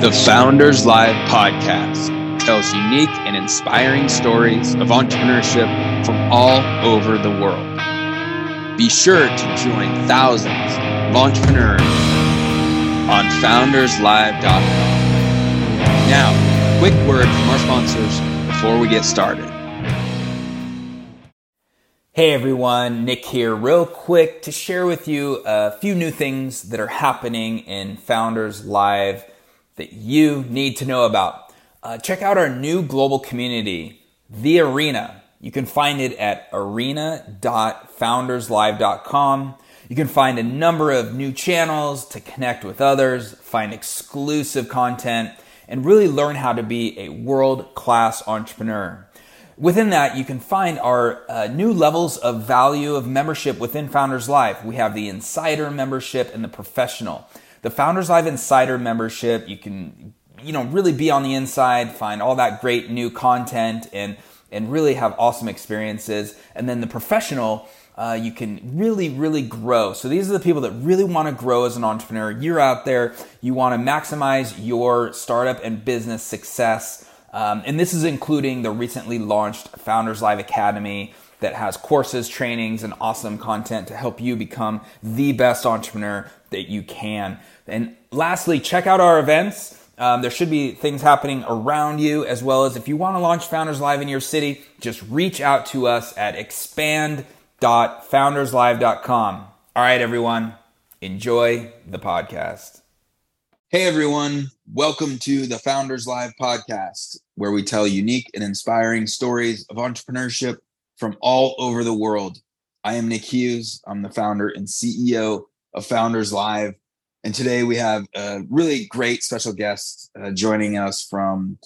The Founders Live podcast tells unique and inspiring stories of entrepreneurship from all over the world. Be sure to join thousands of entrepreneurs on founderslive.com. Now, quick word from our sponsors before we get started. Hey everyone, Nick here, real quick to share with you a few new things that are happening in Founders Live that you need to know about. Uh, check out our new global community, The Arena. You can find it at arena.founderslive.com. You can find a number of new channels to connect with others, find exclusive content, and really learn how to be a world class entrepreneur. Within that, you can find our uh, new levels of value of membership within Founders Live. We have the insider membership and the professional. The Founders Live Insider membership, you can, you know, really be on the inside, find all that great new content and, and really have awesome experiences. And then the professional, uh, you can really, really grow. So these are the people that really want to grow as an entrepreneur. You're out there, you want to maximize your startup and business success. Um, and this is including the recently launched Founders Live Academy that has courses, trainings, and awesome content to help you become the best entrepreneur that you can. And lastly, check out our events. Um, there should be things happening around you, as well as if you want to launch Founders Live in your city, just reach out to us at expand.founderslive.com. All right, everyone, enjoy the podcast. Hey, everyone, welcome to the Founders Live podcast, where we tell unique and inspiring stories of entrepreneurship from all over the world. I am Nick Hughes. I'm the founder and CEO of Founders Live. And today we have a really great special guest uh, joining us from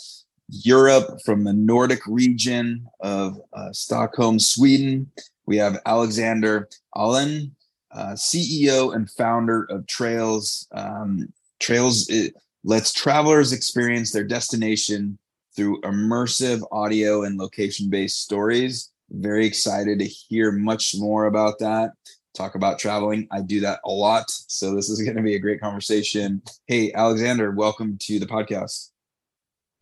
Europe, from the Nordic region of uh, Stockholm, Sweden. We have Alexander Allin, uh, CEO and founder of Trales. Um, Trales it lets travelers experience their destination through immersive audio and location based stories. Very excited to hear much more about that talk about traveling. I do that a lot. So this is going to be a great conversation. Hey, Alexander, welcome to the podcast.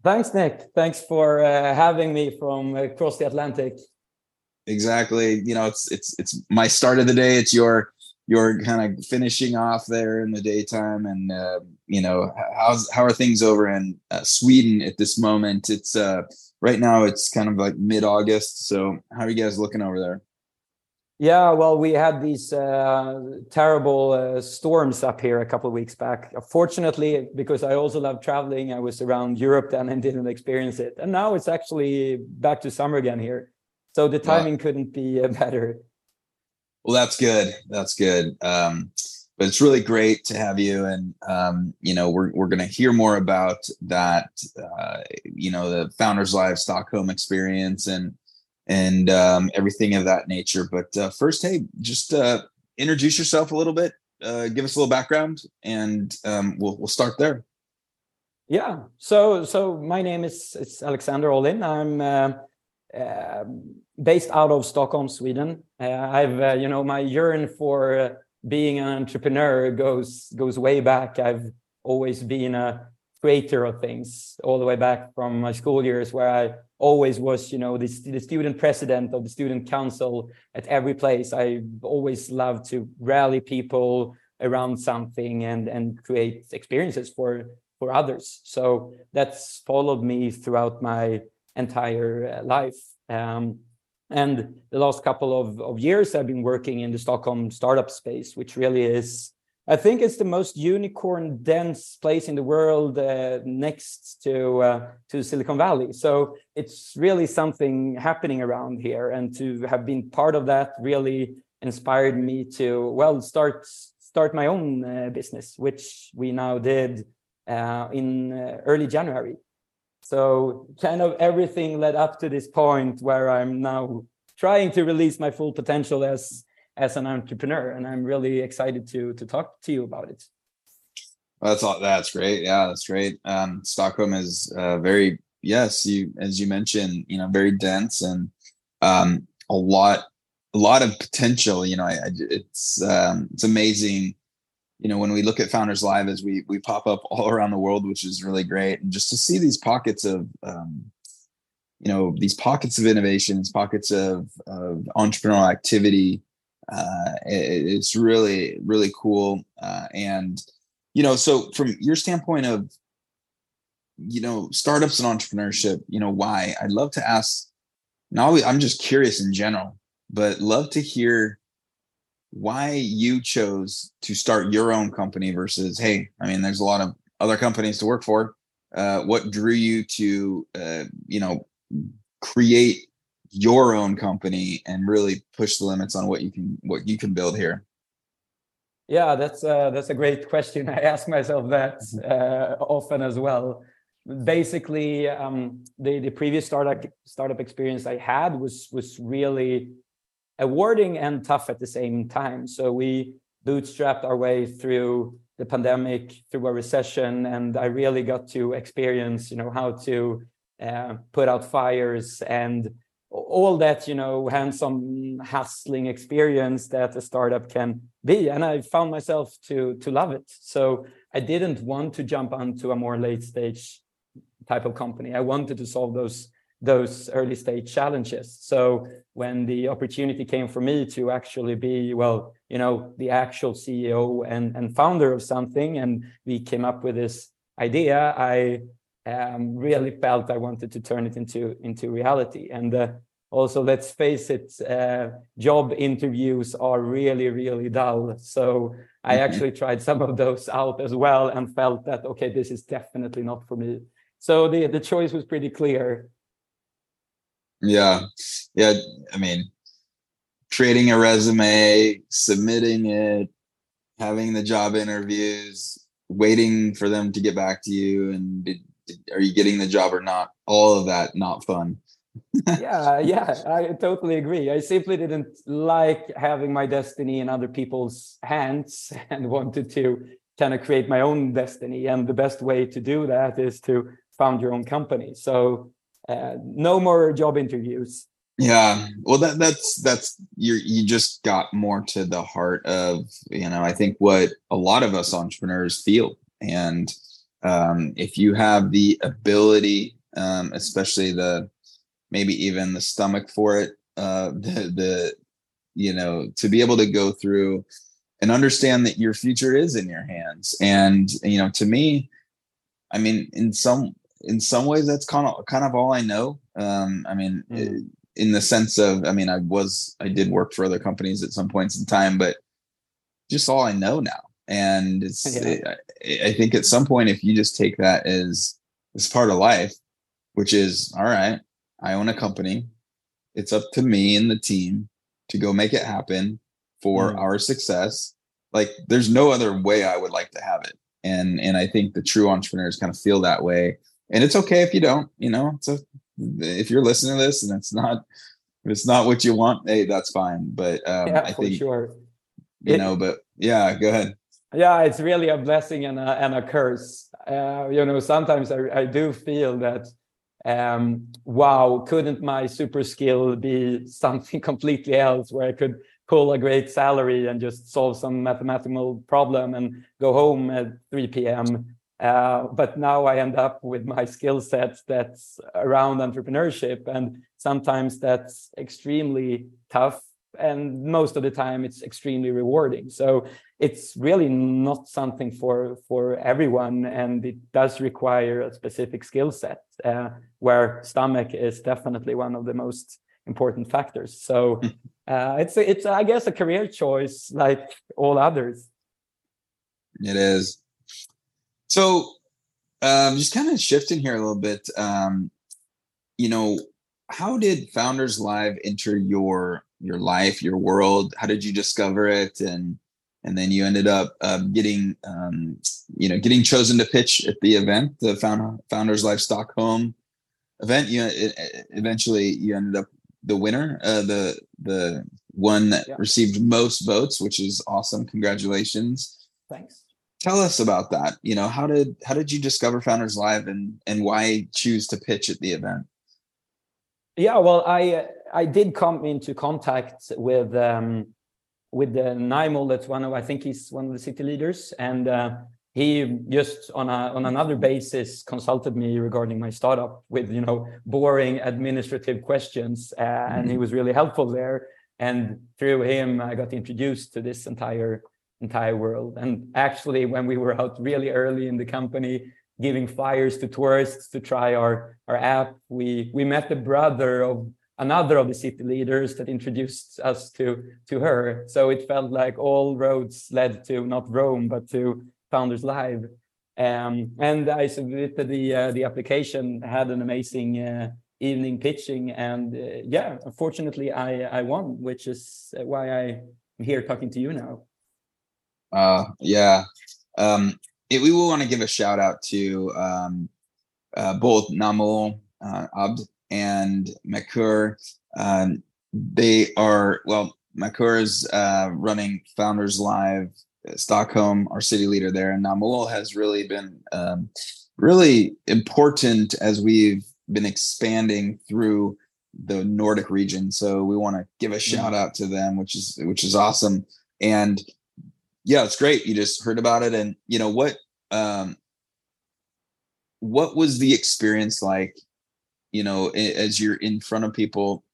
Thanks, Nick. Thanks for uh, having me from across the Atlantic. Exactly. You know, it's it's it's my start of the day. It's your your kind of finishing off there in the daytime, and uh, you know, how's how are things over in uh, Sweden at this moment? It's uh right now. It's kind of like mid August. So how are you guys looking over there? Yeah, well, we had these uh, terrible uh, storms up here a couple of weeks back. Fortunately, because I also love traveling, I was around Europe then and didn't experience it. And now it's actually back to summer again here. So the timing couldn't be uh, better. Well, that's good. That's good. Um, but it's really great to have you. And, um, you know, we're, we're going to hear more about that, uh, you know, the Founders Live Stockholm experience and, and um, everything of that nature. But uh, first, hey, just uh, introduce yourself a little bit, uh, give us a little background, and um, we'll we'll start there. Yeah. So so my name is it's Alexander Allin. I'm uh, uh, based out of Stockholm, Sweden. Uh, I've you know my yearn for being an entrepreneur goes goes way back. I've always been a creator of things all the way back from my school years where I always was, you know, the, the student president of the student council at every place. I always loved to rally people around something and and create experiences for for others. So that's followed me throughout my entire uh, life. Um, and the last couple of, of years, I've been working in the Stockholm startup space, which really is I think it's the most unicorn dense place in the world uh, next to uh, to Silicon Valley. So it's really something happening around here, and to have been part of that really inspired me to well start start my own uh, business, which we now did uh, in uh, early January. So kind of everything led up to this point where I'm now trying to release my full potential as as an entrepreneur and i'm really excited to to talk to you about it. That's all that's great. Yeah that's great. Um stockholm is uh very yes you as you mentioned you know very dense and um a lot a lot of potential you know I, I it's um it's amazing you know when we look at founders live as we we pop up all around the world which is really great. And just to see these pockets of um, you know these pockets of innovation these pockets of, of entrepreneurial activity uh, it, it's really really cool. Uh, and you know so from your standpoint of you know startups and entrepreneurship you know why? I'd love to ask now i'm just curious in general but love to hear why you chose to start your own company versus hey i mean there's a lot of other companies to work for. Uh, what drew you to uh, you know create your own company and really push the limits on what you can what you can build here? Yeah that's uh, that's a great question. I ask myself that uh, often as well. Basically um, the the previous startup startup experience i had was was really awarding and tough at the same time. So we bootstrapped our way through the pandemic, through a recession, and I really got to experience, you know, how to uh, put out fires and all that, you know, hands-on hustling experience that a startup can be. And I found myself to to love it. So I didn't want to jump onto a more late stage type of company. I wanted to solve those those early stage challenges. So when the opportunity came for me to actually be, well, you know, the actual CEO and, and founder of something, and we came up with this idea, I um, really felt I wanted to turn it into into reality. And uh, also, let's face it, uh, job interviews are really, really dull. So I mm-hmm. actually tried some of those out as well and felt that okay, this is definitely not for me. So the the choice was pretty clear. Yeah. Yeah. I mean, creating a resume, submitting it, having the job interviews, waiting for them to get back to you and are you getting the job or not? All of that not fun. yeah, yeah, I totally agree. I simply didn't like having my destiny in other people's hands and wanted to kind of create my own destiny. And the best way to do that is to found your own company. So uh, no more job interviews yeah well that that's that's you you just got more to the heart of you know i think what a lot of us entrepreneurs feel and um, if you have the ability um, especially the maybe even the stomach for it uh, the the you know to be able to go through and understand that your future is in your hands and you know to me i mean in some in some ways that's kind of kind of all I know. Um, I mean, mm. in the sense of, I mean, I was I did work for other companies at some points in time, but just all I know now. And it's yeah. it, I think at some point, if you just take that as as part of life, which is all right, I own a company. It's up to me and the team to go make it happen for mm. our success. Like there's no other way I would like to have it. And and I think the true entrepreneurs kind of feel that way and it's okay if you don't you know so if you're listening to this and it's not if it's not what you want hey that's fine but um, yeah, i think sure you it, know but yeah go ahead yeah it's really a blessing and a, and a curse. Uh, you know sometimes I, I do feel that um, wow couldn't my super skill be something completely else where i could pull a great salary and just solve some mathematical problem and go home at 3 p.m uh, but now I end up with my skill sets that's around entrepreneurship, and sometimes that's extremely tough, and most of the time it's extremely rewarding. So it's really not something for for everyone, and it does require a specific skill set. Uh, where stomach is definitely one of the most important factors. So uh, it's it's I guess a career choice like all others. It is. So, um, just kind of shifting here a little bit. Um, you know, how did Founders Live enter your your life, your world? How did you discover it, and and then you ended up um, getting um, you know getting chosen to pitch at the event, the Found, Founders Live Stockholm event. You it, eventually you ended up the winner, uh, the the one that yeah. received most votes, which is awesome. Congratulations. Thanks tell us about that you know how did how did you discover founders live and and why choose to pitch at the event yeah well i i did come into contact with um with the Nymol. That's one of I think he's one of the city leaders, and uh, he just on a on another basis consulted me regarding my startup with you know boring administrative questions, uh, mm-hmm. and he mm-hmm. was really helpful there. And through him, I got introduced to this entire entire world. And actually, when we were out really early in the company, giving flyers to tourists to try our our app, we we met the brother of another of the city leaders that introduced us to to her. So it felt like all roads led to not Rome but to Founders Live. Um, and I submitted the uh, the application, had an amazing uh, evening pitching, and uh, yeah, unfortunately I I won, which is why I'm here talking to you now. Uh, yeah. Um, it, we will want to give a shout out to um, uh, both Namol uh, Abd and Makur. Um, they are well. Makur is uh, running Founders Live Stockholm, our city leader there, and Namul has really been um, really important as we've been expanding through the Nordic region. So we want to give a shout out to them, which is which is awesome. And yeah, it's great. You just heard about it, and you know what? Um, what was the experience like? You know, as you're in front of people,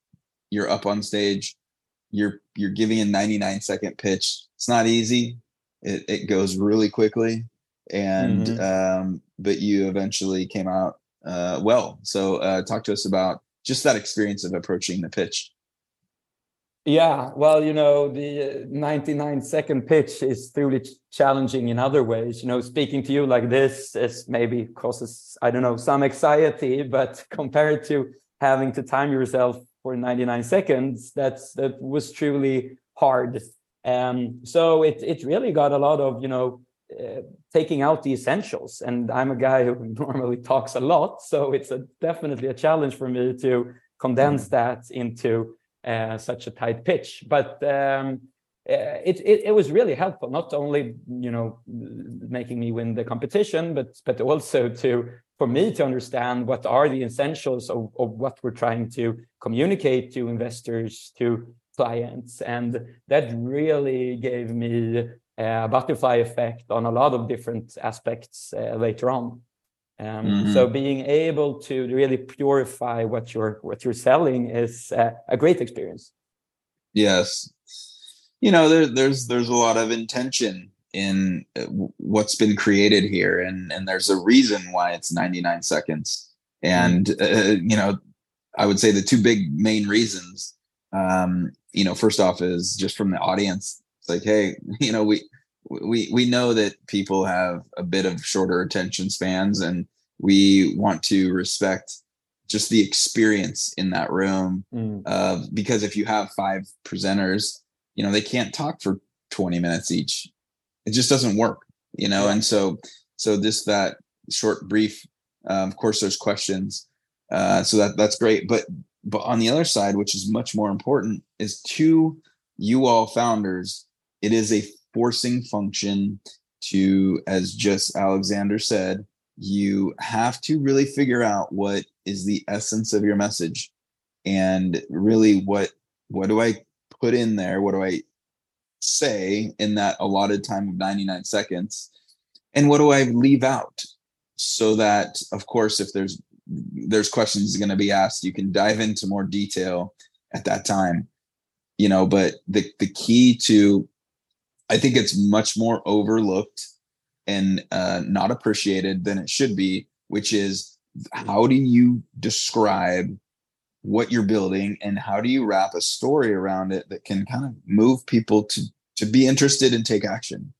you're up on stage, you're you're giving a 99 second pitch. It's not easy it, it goes really quickly and mm-hmm. um, but you eventually came out uh, well so uh, talk to us about just that experience of approaching the pitch yeah well you know the 99 second pitch is truly challenging in other ways. You know speaking to you like this is maybe causes i don't know some anxiety but compared to having to time yourself for 99 seconds that's that was truly hard. Um, so it it really got a lot of you know uh, taking out the essentials, and I'm a guy who normally talks a lot, so it's a, definitely a challenge for me to condense mm. that into uh, such a tight pitch. But um, uh, it, it, it was really helpful, not only you know making me win the competition, but but also to for me to understand what are the essentials of, of what we're trying to communicate to investors, to clients. And that really gave me a butterfly effect on a lot of different aspects uh, later on. Um, mm-hmm. So being able to really purify what you're what you're selling is uh, a great experience. Yes, you know there, there's there's a lot of intention in uh, what's been created here, and and there's a reason why it's 99 seconds. And mm-hmm. uh, you know, I would say the two big main reasons um, you know, first off is just from the audience. It's like, hey, you know, we we we know that people have a bit of shorter attention spans, and we want to respect just the experience in that room. Mm. Uh, because if you have five presenters, you know, they can't talk for 20 minutes each. It just doesn't work, you know. Yeah. And so, so this that short brief. Uh, of course, there's questions. Uh, so that that's great, but but on the other side, which is much more important, is to you all founders, it is a forcing function to, as just Alexander said, you have to really figure out what is the essence of your message and really what what do I put in there? What do I say in that allotted time of 99 seconds? And what do I leave out? So that, of course, if there's there's questions going to be asked you can dive into more detail at that time you know but the the key to i think it's much more overlooked and uh, not appreciated than it should be which is how do you describe what you're building and how do you wrap a story around it that can kind of move people to to be interested and take action?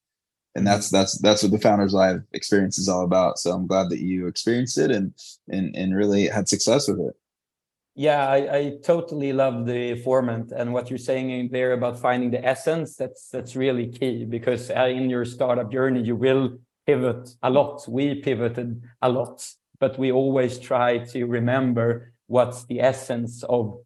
And that's that's that's what the founders live experience is all about. So i'm glad that you experienced it and and and really had success with it yeah i, I totally love the format and what you're saying there about finding the essence that's that's really key because uh, in your startup journey you will pivot a lot. We pivoted a lot but we always try to remember what's the essence of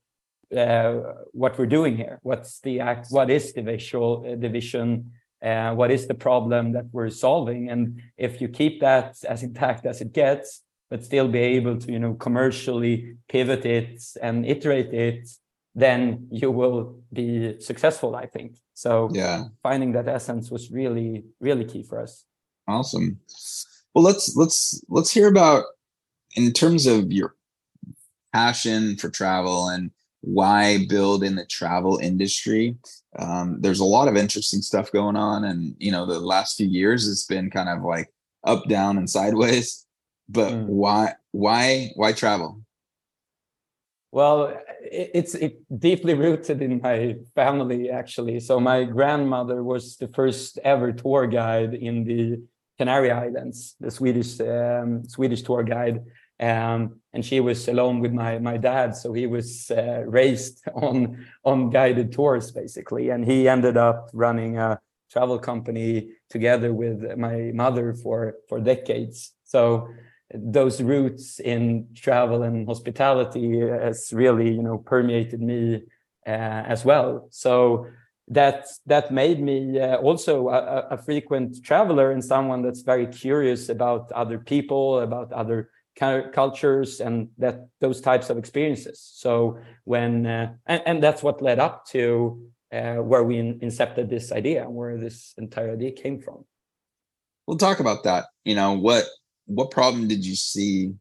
uh, what we're doing here. What's the act what is the visual uh, uh, what is the problem that we're solving? And if you keep that as intact as it gets but still be able to you know commercially pivot it and iterate it then you will be successful i think So Yeah. finding that essence was really, really key for us. Awesome. Well, let's let's let's hear about in terms of your passion for travel and why build in the travel industry. Um, there's a lot of interesting stuff going on, and you know, the last few years it's been kind of like up, down, and sideways. But Mm. why why why travel? Well, it, it's it deeply rooted in my family, actually. So my grandmother was the first ever tour guide in the Canary Islands, the Swedish um, Swedish tour guide, um, and she was alone with my my dad. So he was uh, raised on on guided tours, basically, and he ended up running a travel company together with my mother for for decades. So those roots in travel and hospitality has really you know permeated me uh, as well. So that that made me uh, also a, a frequent traveler and someone that's very curious about other people about other cu- cultures and that those types of experiences. So when uh, and, and that's what led up to uh, where we in- incepted this idea and where this entire idea came from. We'll talk about that. You know what what problem did you see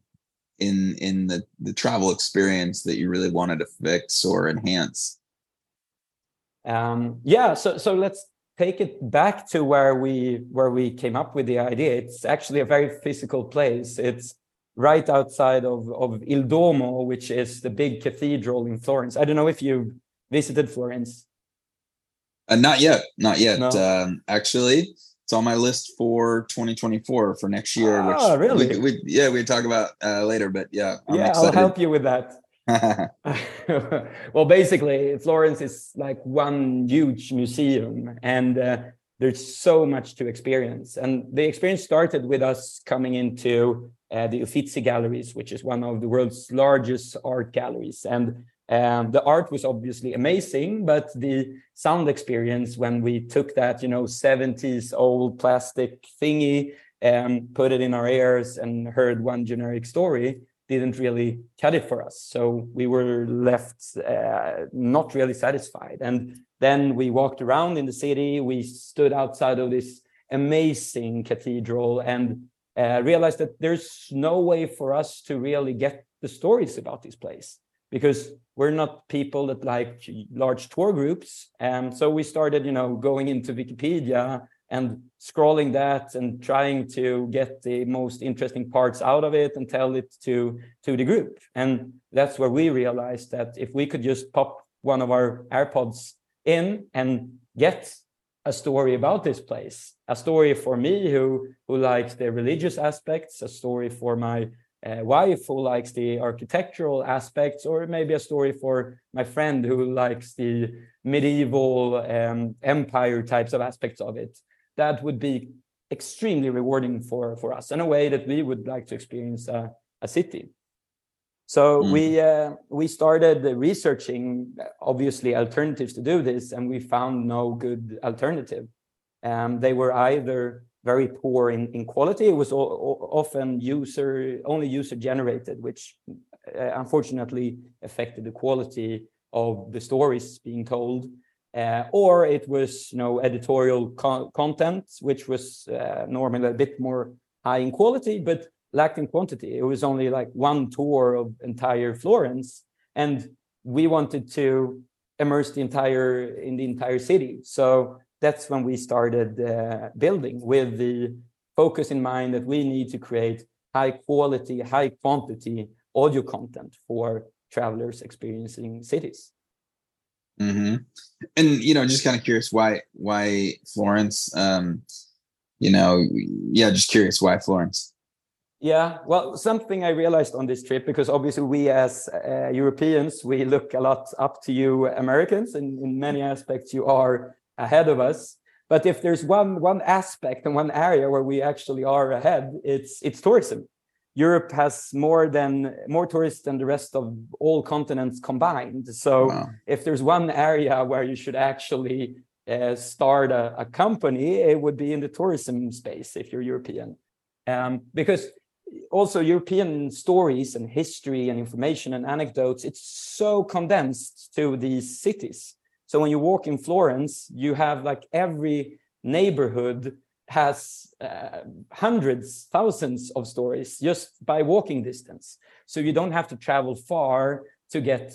in in the the travel experience that you really wanted to fix or enhance? um, yeah so so let's take it back to where we where we came up with the idea it's actually a very physical place it's right outside of of il duomo which is the big cathedral in florence i don't know if you visited florence Uh, not yet, not yet. No. Um, actually, it's on my list for 2024 for next year. Which really? We, we, yeah, we talk about uh, later, but yeah, I'm yeah excited. i'll help you with that well, basically, Florence is like one huge museum, and uh, there's so much to experience. And the experience started with us coming into uh, the Uffizi Galleries, which is one of the world's largest art galleries. And um, the art was obviously amazing, but the sound experience when we took that, you know, 70s old plastic thingy, and put it in our ears, and heard one generic story didn't really cut it for us. So we were left uh, not really satisfied. And then we walked around in the city. We stood outside of this amazing cathedral and uh, realized that there's no way for us to really get the stories about this place because we're not people that like large tour groups. And so we started, you know, going into Wikipedia and scrolling that and trying to get the most interesting parts out of it and tell it to to the group and that's where we realized that if we could just pop one of our airpods in and get a story about this place a story for me who who likes the religious aspects a story for my uh, wife who likes the architectural aspects or maybe a story for my friend who likes the medieval um, empire types of aspects of it. That would be extremely rewarding for for us in a way that we would like to experience a, a city. So Mm. we uh, we started researching obviously alternatives to do this and we found no good alternative. Um, they were either very poor in, in quality. It was often user only user generated which uh, unfortunately affected the quality of the stories being told. Uh, or it was you know editorial co- content which was uh, normally a bit more high in quality but lacked in quantity. It was only like one tour of entire florence and we wanted to immerse the entire in the entire city. So that's when we started uh, building with the focus in mind that we need to create high quality high quantity audio content for travelers experiencing cities hmm And you know, just kind of curious why why Florence? Um, you know, yeah, just curious why Florence. Yeah, well, something I realized on this trip, because obviously we as uh, Europeans, we look a lot up to you Americans, and in many aspects you are ahead of us. But if there's one one aspect and one area where we actually are ahead, it's it's tourism. Europe has more than more tourists than the rest of all continents combined. So Wow. if there's one area where you should actually uh, start a, a company, it would be in the tourism space if you're European, um, because also European stories and history and information and anecdotes, it's so condensed to these cities. So when you walk in Florence, you have like every neighborhood has uh, hundreds, thousands of stories just by walking distance. So you don't have to travel far to get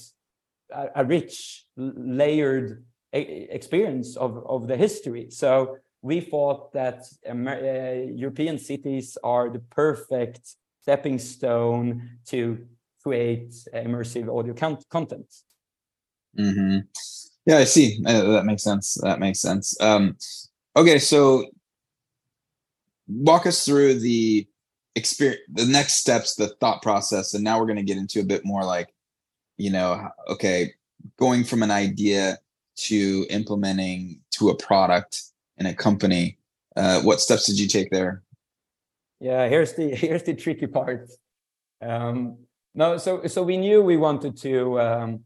a, a rich, layered experience of, of the history. So we thought that Amer uh, European cities are the perfect stepping stone to create immersive audio con content. Mm -hmm. Yeah, I see. Uh, that makes sense. That makes sense. Um, okay, so walk us through the experience, the next steps, the thought process, and now we're going to get into a bit more like, you know, okay, going from an idea to implementing to a product in a company. Uh, what steps did you take there? Yeah, here's the here's the tricky part. Um, no, so so we knew we wanted to um,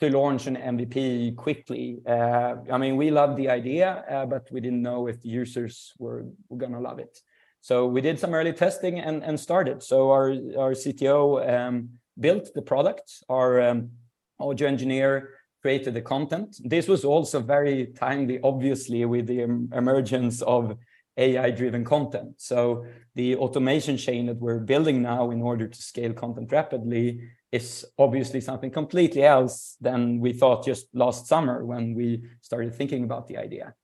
to launch an MVP quickly. Uh, I mean, we loved the idea, uh, but we didn't know if the users were, were gonna love it. So we did some early testing and and started. So our our CTO um, built the product. Our um, audio engineer created the content. This was also very timely, obviously, with the emergence of AI-driven content. So the automation chain that we're building now in order to scale content rapidly is obviously something completely else than we thought just last summer when we started thinking about the idea.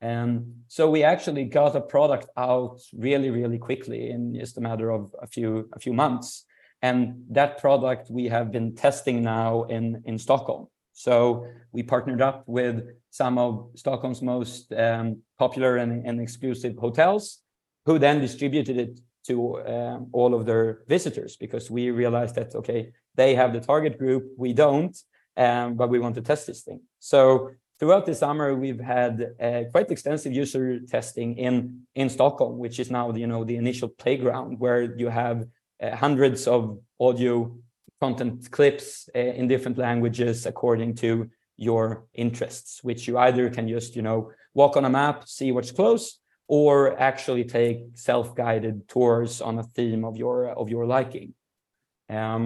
And so we actually got a product out really, really quickly in just a matter of a few a few months. And that product we have been testing now in, in Stockholm. So we partnered up with some of Stockholm's most um, popular and, and, exclusive hotels, who then distributed it to um, all of their visitors because we realized that okay, they have the target group, we don't, um, but we want to test this thing. So throughout the summer, we've had uh, quite extensive user testing in in Stockholm, which is now you know the initial playground where you have uh, hundreds of audio content clips uh, in different languages according to your interests, which you either can just, you know, walk on a map, see what's close, or actually take self-guided tours on a theme of your of your liking. Um,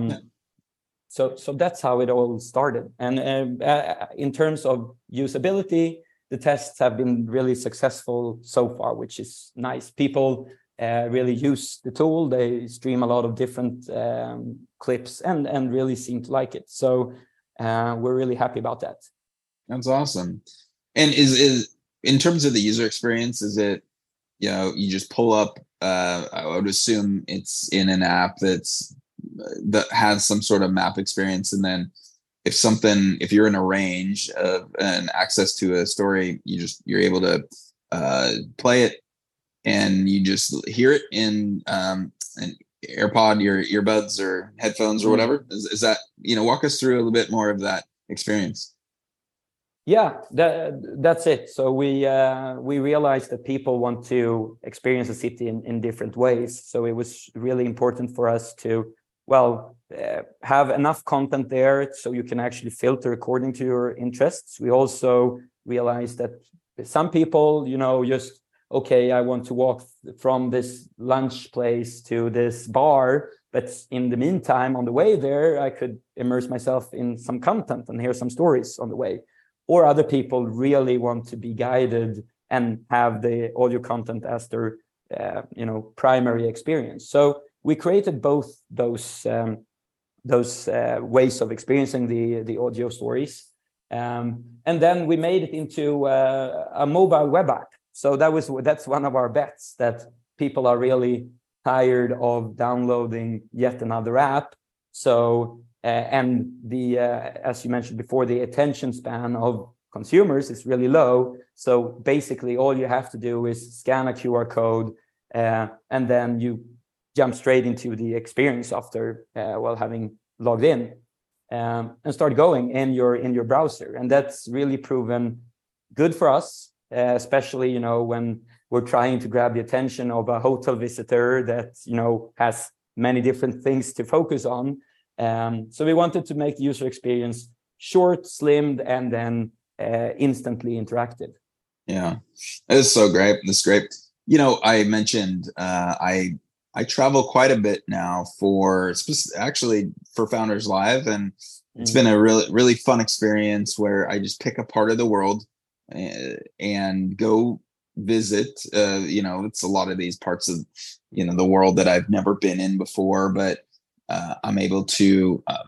so so that's how it all started. And uh, in terms of usability, the tests have been really successful so far, which is nice. People uh, really use the tool. They stream a lot of different um, clips and and really seem to like it. So uh, we're really happy about that. That's awesome. And is is in terms of the user experience, is it you know you just pull up? Uh, I would assume it's in an app that's that has some sort of map experience, and then if something if you're in a range of and access to a story, you just you're able to uh, play it and you just hear it in um, an AirPod, your earbuds or headphones or mm-hmm. whatever. Is, is that you know walk us through a little bit more of that experience? Yeah, that, that's it. So we uh, we realized that people want to experience a city in, in different ways. So it was really important for us to well uh, have enough content there so you can actually filter according to your interests. We also realized that some people, you know, just okay, I want to walk from this lunch place to this bar, but in the meantime, on the way there, I could immerse myself in some content and hear some stories on the way. Or other people really want to be guided and have the audio content as their, uh, you know, primary experience. So we created both those um, those uh, ways of experiencing the the audio stories, um, and then we made it into uh, a mobile web app. So that was that's one of our bets that people are really tired of downloading yet another app. So uh, and the uh, as you mentioned before, the attention span of consumers is really low. So basically, all you have to do is scan a QR code, uh, and then you jump straight into the experience after uh, while having logged in, um, and start going in your in your browser. And that's really proven good for us uh, especially you know when we're trying to grab the attention of a hotel visitor that you know has many different things to focus on. Um, so we wanted to make the user experience short, slimmed, and then uh, instantly interactive. Yeah, it's so great. It's great. You know, I mentioned uh, I I travel quite a bit now for actually for Founders Live, and it's been a really really fun experience where I just pick a part of the world and go visit. Uh, you know, it's a lot of these parts of you know the world that I've never been in before, but uh, I'm able to uh,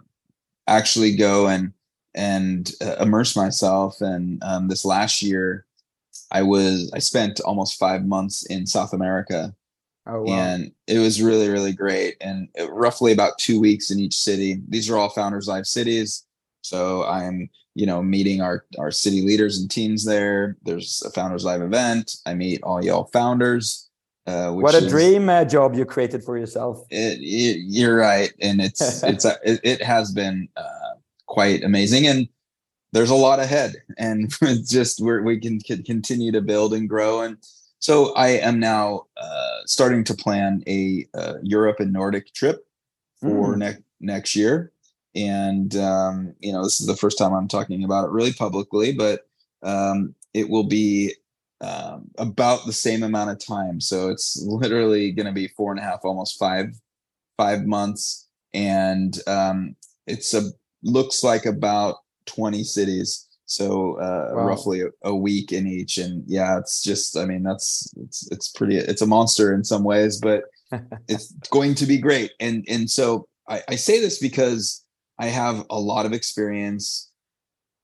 actually go and and uh, immerse myself. And um, this last year, I was I spent almost five months in South America. Oh, wow. And it was really, really great. And it, roughly about two weeks in each city. These are all Founders Live cities. So I'm, you know, meeting our our city leaders and teams there. There's a Founders Live event. I meet all y'all founders. Uh, what a is, dream uh, job you created for yourself. It, it, you're right, and it's it's a, it, it, has been uh, quite amazing, and there's a lot ahead, and just we we can, can, continue to build and grow, and so I am now uh, starting to plan a uh, Europe and Nordic trip for mm. next next year, and um, you know this is the first time I'm talking about it really publicly, but um, it will be um, about the same amount of time. So it's literally going to be four and a half, almost five, five months, and um, it's a looks like about twenty cities. So uh, wow. roughly a, a, week in each, and yeah, it's just I mean that's it's it's pretty it's a monster in some ways, but it's going to be great. And and so I, I say this because I have a lot of experience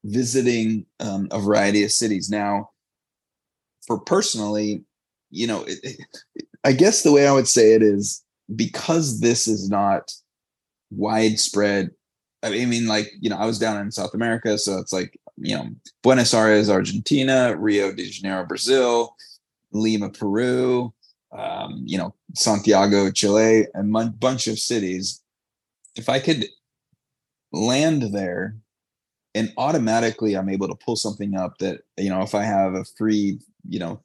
visiting um, a variety of cities now for personally, you know, it, it, I guess the way I would say it is because this is not widespread. I mean, like, you know, I was down in South America, so it's like, you know, Buenos Aires, Argentina, Rio de Janeiro, Brazil, Lima, Peru, um, you know, Santiago, Chile, and a bunch of cities. If I could land there and automatically I'm able to pull something up that, you know, if I have a free you know,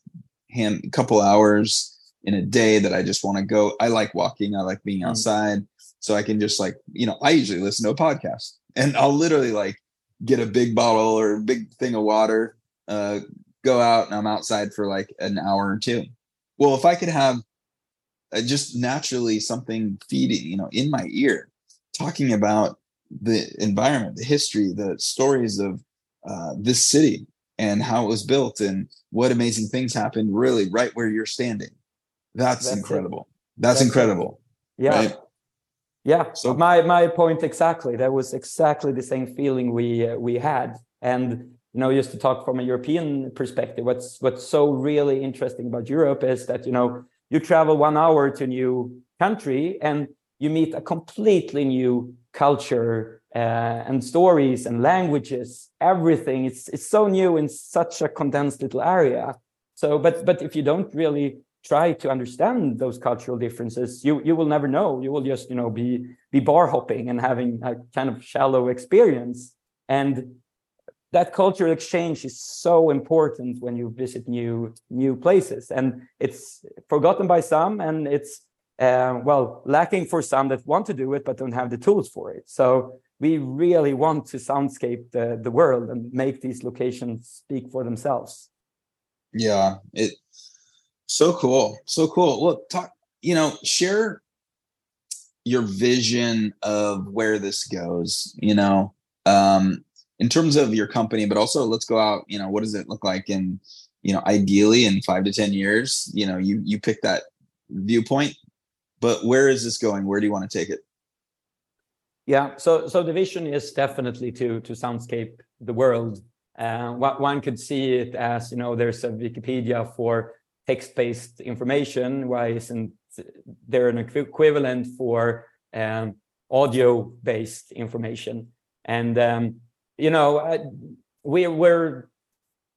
hand couple hours in a day that I just want to go. I like walking. I like being mm. outside. So I can just like, you know, I usually listen to a podcast and I'll literally like get a big bottle or a big thing of water, uh, go out and I'm outside for like an hour or two. Well, if I could have uh, just naturally something feeding, you know, in my ear, talking about the environment, the history, the stories of uh, this city, and how it was built and what amazing things happened really right where you're standing. That's, That's incredible. That's, That's, incredible. It. Yeah. Right? Yeah. So my my point exactly. That was exactly the same feeling we uh, we had. And you know, just to talk from a European perspective, what's what's so really interesting about Europe is that you know you travel one hour to a new country and you meet a completely new culture uh, and stories and languages, everything. It's it's so new in such a condensed little area. So, but but if you don't really try to understand those cultural differences, you you will never know. You will just you know be be bar hopping and having a kind of shallow experience. And that cultural exchange is so important when you visit new new places, and it's forgotten by some, and it's uh, well lacking for some that want to do it but don't have the tools for it. So we really want to soundscape the, the world and make these locations speak for themselves. Yeah it so cool so cool. Well talk you know share your vision of where this goes you know um in terms of your company but also let's go out you know what does it look like in you know ideally in five to ten years? You know you you pick that viewpoint but where is this going where do you want to take it yeah, so so the vision is definitely to to soundscape the world. Uh, one could see it as you know there's a Wikipedia for text-based information. Why isn't there an equivalent for um, audio-based information? And um, you know uh, we we're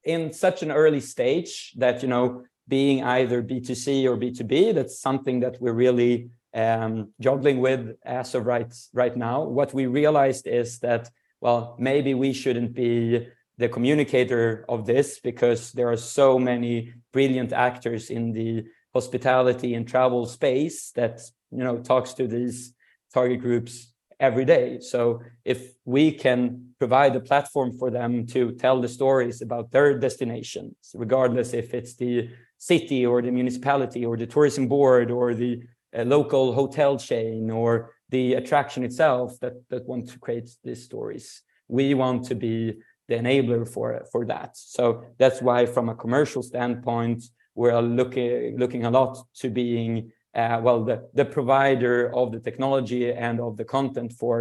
in such an early stage that you know being either B2C or B2B, that's something that we're really um, juggling with as of right right now. What we realized is that well, maybe we shouldn't be the communicator of this because there are so many brilliant actors in the hospitality and travel space that you know talks to these target groups every day so if we can provide a platform for them to tell the stories about their destinations regardless if it's the city or the municipality or the tourism board or the a local hotel chain or the attraction itself that that want to create these stories. We want to be the enabler for for that. So that's why, from a commercial standpoint, we're looking looking a lot to being uh, well the the provider of the technology and of the content for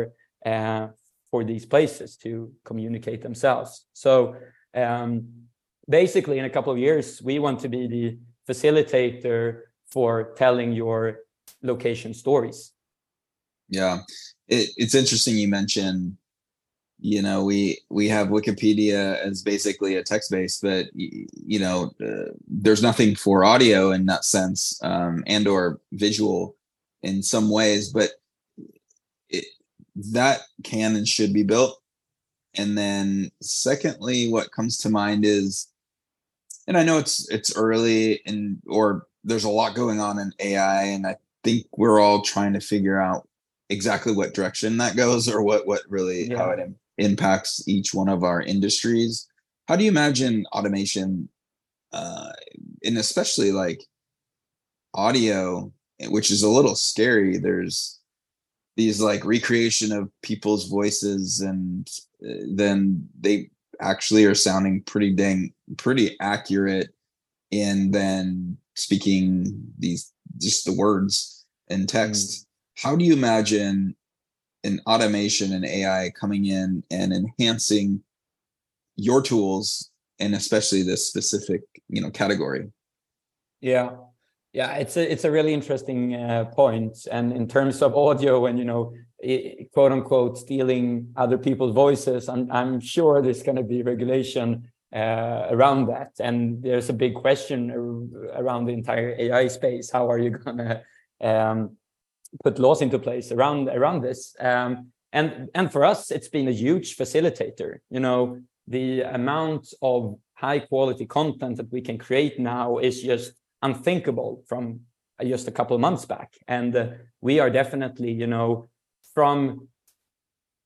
uh, for these places to communicate themselves. So um, basically, in a couple of years, we want to be the facilitator for telling your location stories. Yeah, it, it's interesting you mentioned you know we we have wikipedia as basically a text base but you know uh, there's nothing for audio in that sense um, and or visual in some ways but it, that can and should be built and then secondly what comes to mind is and i know it's it's early and or there's a lot going on in ai and i think we're all trying to figure out exactly what direction that goes or what what really yeah. how it impacts each one of our industries. How do you imagine automation, uh, and especially like audio, which is a little scary? There's these like recreation of people's voices, and uh, then they actually are sounding pretty dang pretty accurate, and then speaking these just the words in text. Mm. How do you imagine an automation and AI coming in and enhancing your tools and especially this specific you know category yeah yeah it's a it's a really interesting uh, point and in terms of audio and you know quote unquote stealing other people's voices i'm, I'm sure there's going to be regulation uh, around that and there's a big question around the entire ai space how are you going to um, put laws into place around around this. Um, and and for us, it's been a huge facilitator. You know, the amount of high quality content that we can create now is just unthinkable from just a couple of months back. And uh, we are definitely, you know, from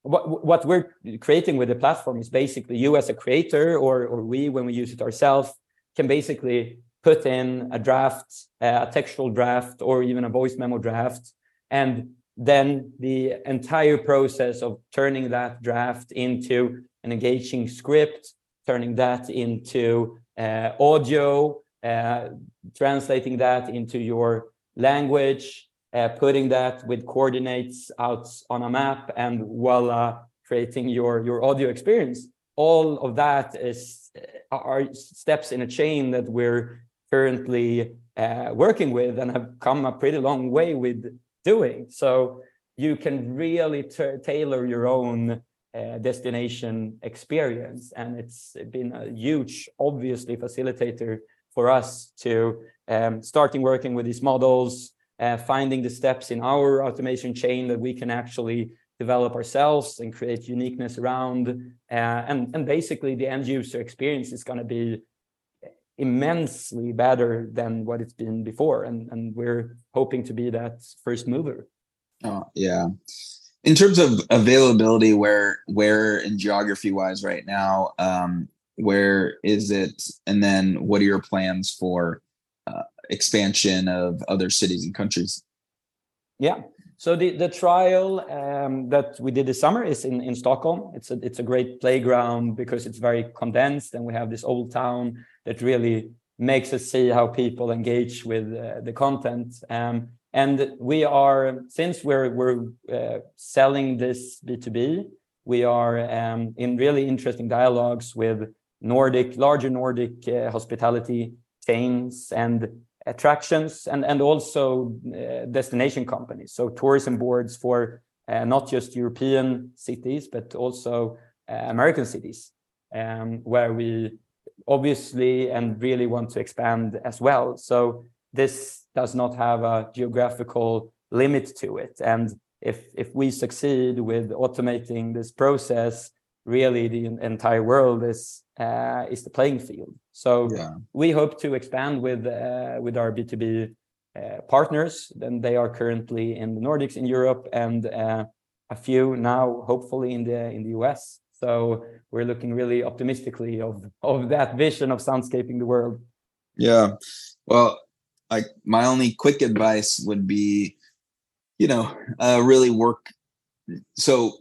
what what we're creating with the platform is basically you as a creator or or we when we use it ourselves can basically put in a draft, a textual draft, or even a voice memo draft, and then the entire process of turning that draft into an engaging script, turning that into uh, audio, uh, translating that into your language, uh, putting that with coordinates out on a map, and voila, creating your, your audio experience. All of that is uh, are steps in a chain that we're currently uh, working with and have come a pretty long way with doing. So you can really tailor your own uh, destination experience. And it's been a huge, obviously, facilitator for us to um, starting working with these models, uh, finding the steps in our automation chain that we can actually develop ourselves and create uniqueness around. Uh, and, and basically, the end user experience is going to be immensely better than what it's been before and and we're hoping to be that first mover oh yeah in terms of availability where where in geography wise right now um where is it and then what are your plans for expansion of other cities and countries yeah so the the trial um, that we did this summer is in in Stockholm. It's a it's a great playground because it's very condensed, and we have this old town that really makes us see how people engage with uh, the content. Um, and we are since we're we're uh, selling this B two B, we are um, in really interesting dialogues with Nordic larger Nordic uh, hospitality chains and attractions and, and also uh, destination companies. So tourism boards for uh, not just European cities, but also uh, American cities, um, where we obviously and really want to expand as well. So this does not have a geographical limit to it. And if, if we succeed with automating this process, really the entire world is uh, is the playing field. So yeah. we hope to expand with uh, with our B two B uh, partners. Then they are currently in the Nordics, in Europe, and uh, a few now, hopefully in the in the US. So we're looking really optimistically of of that vision of soundscaping the world. Yeah, well, like my only quick advice would be you know, uh, really work. So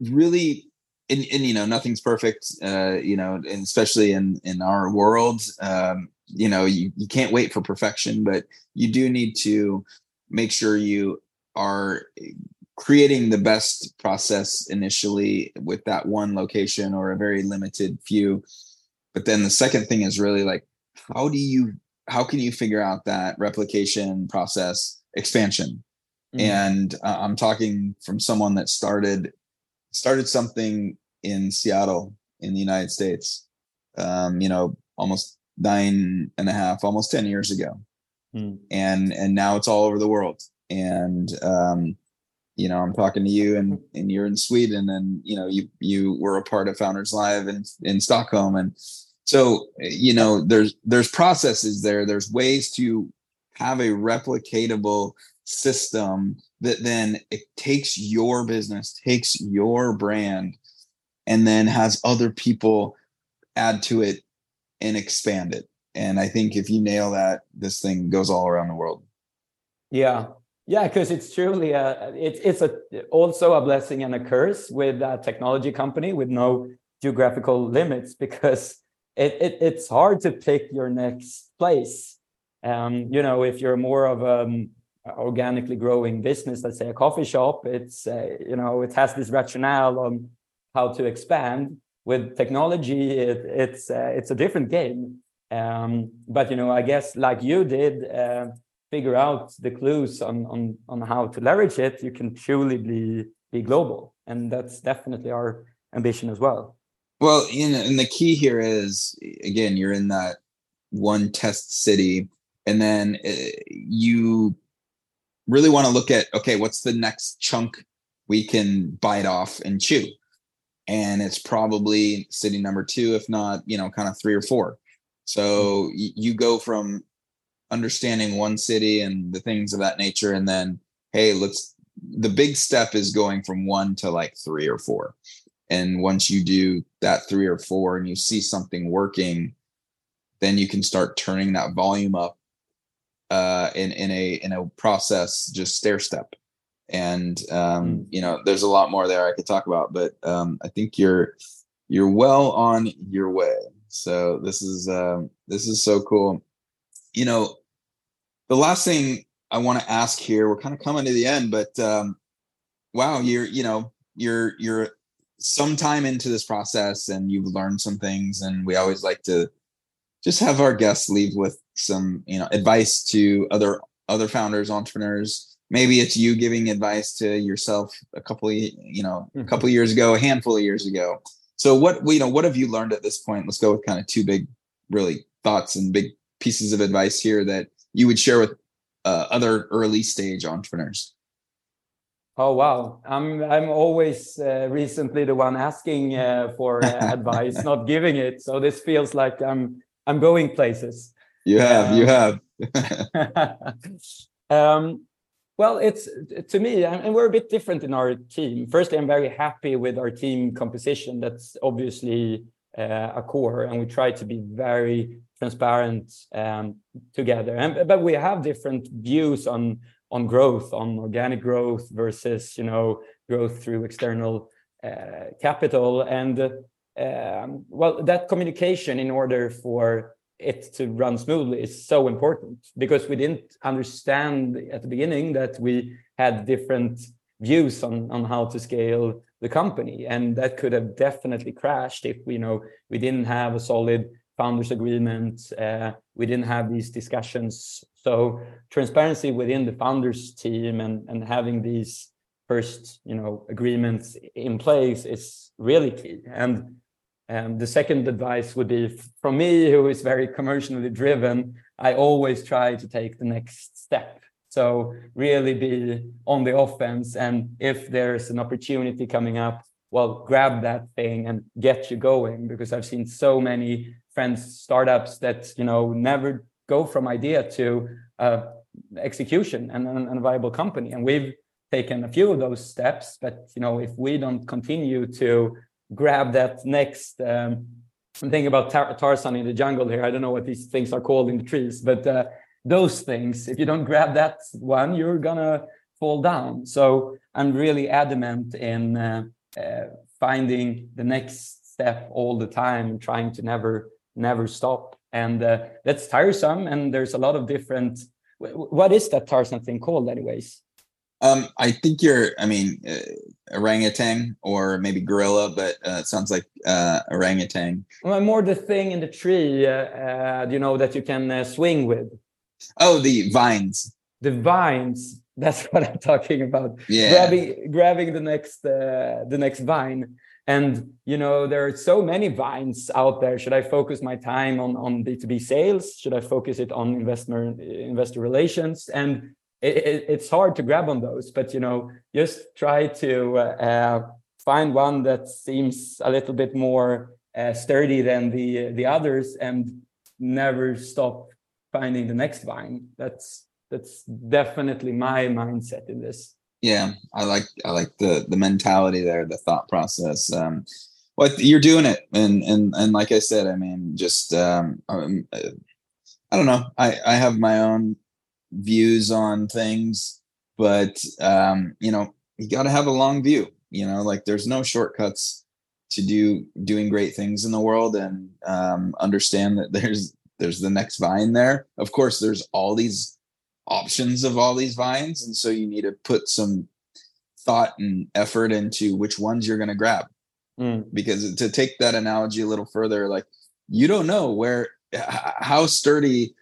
really, and, and you know, nothing's perfect, uh, you know, and especially in, in our world, um, you know, you, you can't wait for perfection, but you do need to make sure you are creating the best process initially with that one location or a very limited few but then the second thing is really like how do you how can you figure out that replication process expansion mm-hmm. and uh, i'm talking from someone that started started something in seattle in the united states um, you know almost nine and a half almost 10 years ago mm. and and now it's all over the world and um, you know, I'm talking to you and, and you're in Sweden and, you know, you, you were a part of Founders Live in, in Stockholm. And so, you know, there's, there's processes there. There's ways to have a replicatable system that then it takes your business, takes your brand, and then has other people add to it and expand it. And I think if you nail that, this thing goes all around the world. Yeah, yeah, because it's truly a it's it's a also a blessing and a curse with a technology company with no geographical limits because it, it it's hard to pick your next place. Um, you know, if you're more of a um, organically growing business, let's say a coffee shop, it's uh, you know it has this rationale on how to expand. With technology, it, it's uh, it's a different game. Um, but you know, I guess like you did. Uh, figure out the clues on on on how to leverage it, you can truly be be global, and that's definitely our ambition as well. Well, you know, and the key here is again, you're in that one test city, and then uh, you really want to look at okay, what's the next chunk we can bite off and chew, and it's probably city number two, if not you know, kind of three or four. So mm-hmm. you go from understanding one city and the things of that nature and then hey let's the big step is going from one to like three or four and once you do that three or four and you see something working then you can start turning that volume up uh, in in a in a process just stair step and um, mm. you know there's a lot more there i could talk about but um, i think you're you're well on your way so this is um, this is so cool you know, the last thing I want to ask here, we're kind of coming to the end, but um, wow, you're, you know, you're, you're some time into this process and you've learned some things. And we always like to just have our guests leave with some, you know, advice to other, other founders, entrepreneurs. Maybe it's you giving advice to yourself a couple of, you know, a couple of years ago, a handful of years ago. So what, you know, what have you learned at this point? Let's go with kind of two big, really thoughts and big pieces of advice here that you would share with uh, other early stage entrepreneurs? Oh wow, I'm I'm always uh, recently the one asking uh, for uh, advice, not giving it. So this feels like I'm I'm going places. You have, you have. um, well, it's to me, and we're a bit different in our team. Firstly, I'm very happy with our team composition. That's obviously uh, a core, and we try to be very transparent um, together. And but we have different views on on growth, on organic growth versus you know growth through external uh, capital, and um, well, that communication in order for it to run smoothly is so important because we didn't understand at the beginning that we had different views on on how to scale the company and that could have definitely crashed if we you know we didn't have a solid founders agreement. Uh, we didn't have these discussions. So transparency within the founders team and, and having these first, you know, agreements in place is really key. And um, the second advice would be from me, who is very commercially driven. I always try to take the next step. So really be on the offense, and if there's an opportunity coming up, well, grab that thing and get you going. Because I've seen so many friends startups that you know never go from idea to uh, execution and, and, a viable company and we've taken a few of those steps but you know if we don't continue to grab that next um, I'm thinking about Tar- Tarzan in the jungle here. I don't know what these things are called in the trees, but uh, those things, if you don't grab that one, you're gonna fall down. So I'm really adamant in uh, uh, finding the next step all the time and trying to never never stop. And uh, that's tiresome. And there's a lot of different. What is that tiresome thing called, anyways? Um, I think you're. I mean, uh, orangutan or maybe gorilla, but uh, it sounds like uh, orangutan. Well, more the thing in the tree, uh, uh, you know, that you can uh, swing with. Oh, the vines. The vines. That's what I'm talking about. Yeah. Grabbing, grabbing the next, the next vine. And you know, there are so many vines out there. Should I focus my time on on B2B sales? Should I focus it on investor investor relations? And it, it, it's hard to grab on those, but you know, just try to uh, find one that seems a little bit more uh, sturdy than the the others, and never stop finding the next vine. That's that's definitely my mindset in this. Yeah, I like I like the the mentality there, the thought process. Um, you're doing it, and and and like I said, I mean, just um, um I don't know. I I have my own views on things, but um, you know, you got to have a long view. You know, like there's no shortcuts to do doing great things in the world, and um, understand that there's there's the next vine there. Of course, there's all these options of all these vines, and so you need to put some thought and effort into which ones you're going to grab. Mm. Because to take that analogy a little further, like you don't know where how sturdy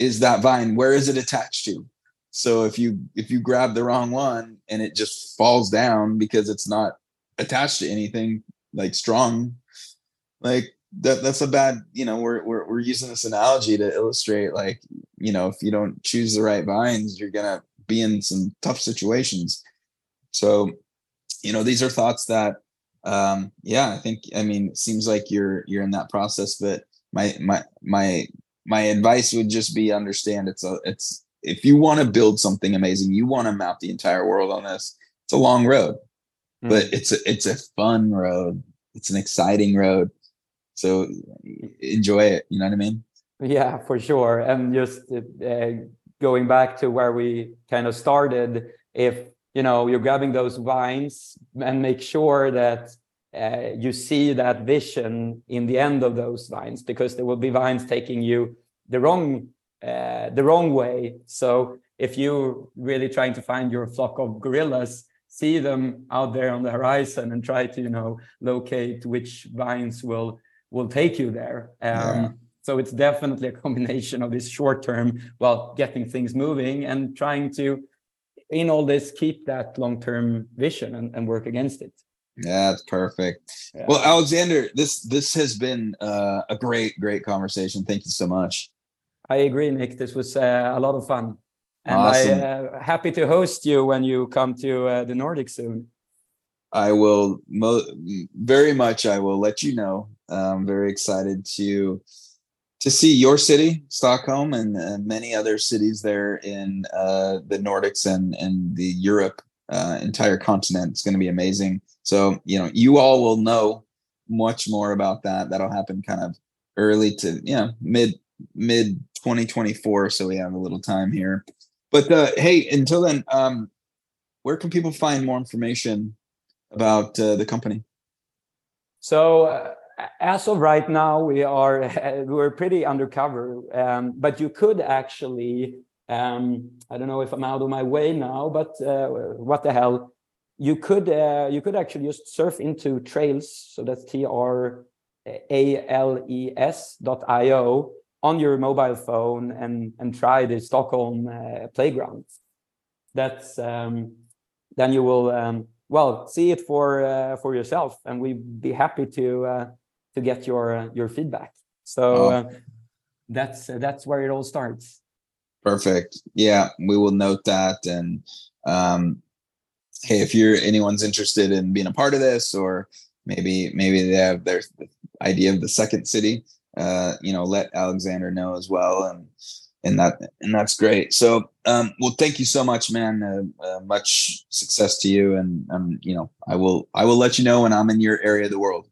is that vine where is it attached to? So if you if you grab the wrong one and it just falls down because it's not attached to anything like strong like that that's a bad you know we're, we're we're using this analogy to illustrate like you know if you don't choose the right vines you're gonna be in some tough situations. So you know these are thoughts that um yeah i think i mean it seems like you're you're in that process but my my my my advice would just be understand it's a it's if you want to build something amazing, you want to map the entire world on this. It's a long road, mm. but it's a it's a fun road. It's an exciting road. So enjoy it. You know what I mean? Yeah, for sure. And just uh, going back to where we kind of started, if you know you're grabbing those vines and make sure that uh, you see that vision in the end of those vines because there will be vines taking you the wrong uh, the wrong way. So if you're really trying to find your flock of gorillas see them out there on the horizon and try to you know locate which vines will will take you there. Um, yeah. so it's definitely a combination of this short term well getting things moving and trying to in all this keep that long term vision and, and work against it yeah, that's perfect. Yeah. Well, Alexander, this this has been uh, a great, great conversation. Thank you so much. I agree, Nick. This was uh, a lot of fun, and awesome. I uh, happy to host you when you come to uh, the Nordic soon. I will mo- very much. I will let you know. I'm very excited to to see your city, Stockholm, and, and many other cities there in uh, the Nordics and and the Europe uh, entire continent. It's going to be amazing. So, you know, you all will know much more about that. That'll happen kind of early to, you know, mid mid 2024. So we have a little time here. But uh, hey, until then, um, where can people find more information about uh, the company? So uh, as of right now, we are we're pretty undercover, um, but you could actually um, I don't know if I'm out of my way now, but uh, what the hell? You could uh, you could actually just surf into Trales so that's T R A L E S dot I O on your mobile phone and and try the Stockholm uh, playground. That's um, then you will um, well see it for uh, for yourself, and we'd be happy to uh, to get your uh, your feedback. So oh. that's that's where it all starts. Perfect. Yeah, we will note that. And um, hey, if you're anyone's interested in being a part of this, or maybe maybe they have their idea of the second city, uh, you know, let Alexander know as well. And and that and that's great. So, um, well, thank you so much, man. Uh, uh, much success to you, and um, you know, I will I will let you know when I'm in your area of the world.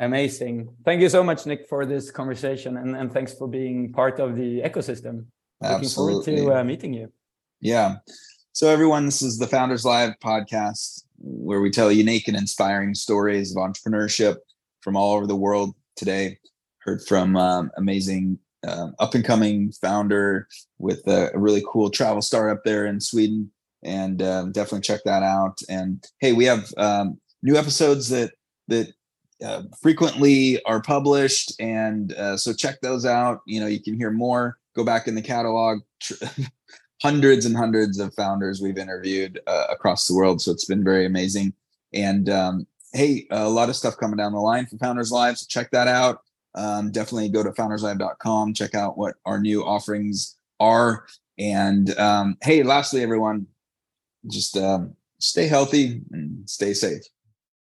Amazing. Thank you so much, Nick, for this conversation, and, and thanks for being part of the ecosystem. Absolutely. Looking forward to uh, meeting you. Yeah. So, everyone, this is the Founders Live podcast where we tell unique and inspiring stories of entrepreneurship from all over the world today. Heard from um, amazing um, up and coming founder with a, really cool travel startup there in Sweden. And um, definitely check that out. And hey, we have um, new episodes that that uh, frequently are published, and uh, so check those out. You know, you can hear more. Go back in the catalog. hundreds and hundreds of founders we've interviewed uh, across the world, so it's been very amazing. And um, hey, a lot of stuff coming down the line for Founders Live. So check that out um, definitely go to founderslive.com, check out what our new offerings are. And um, hey, lastly, everyone, just um, stay healthy and stay safe.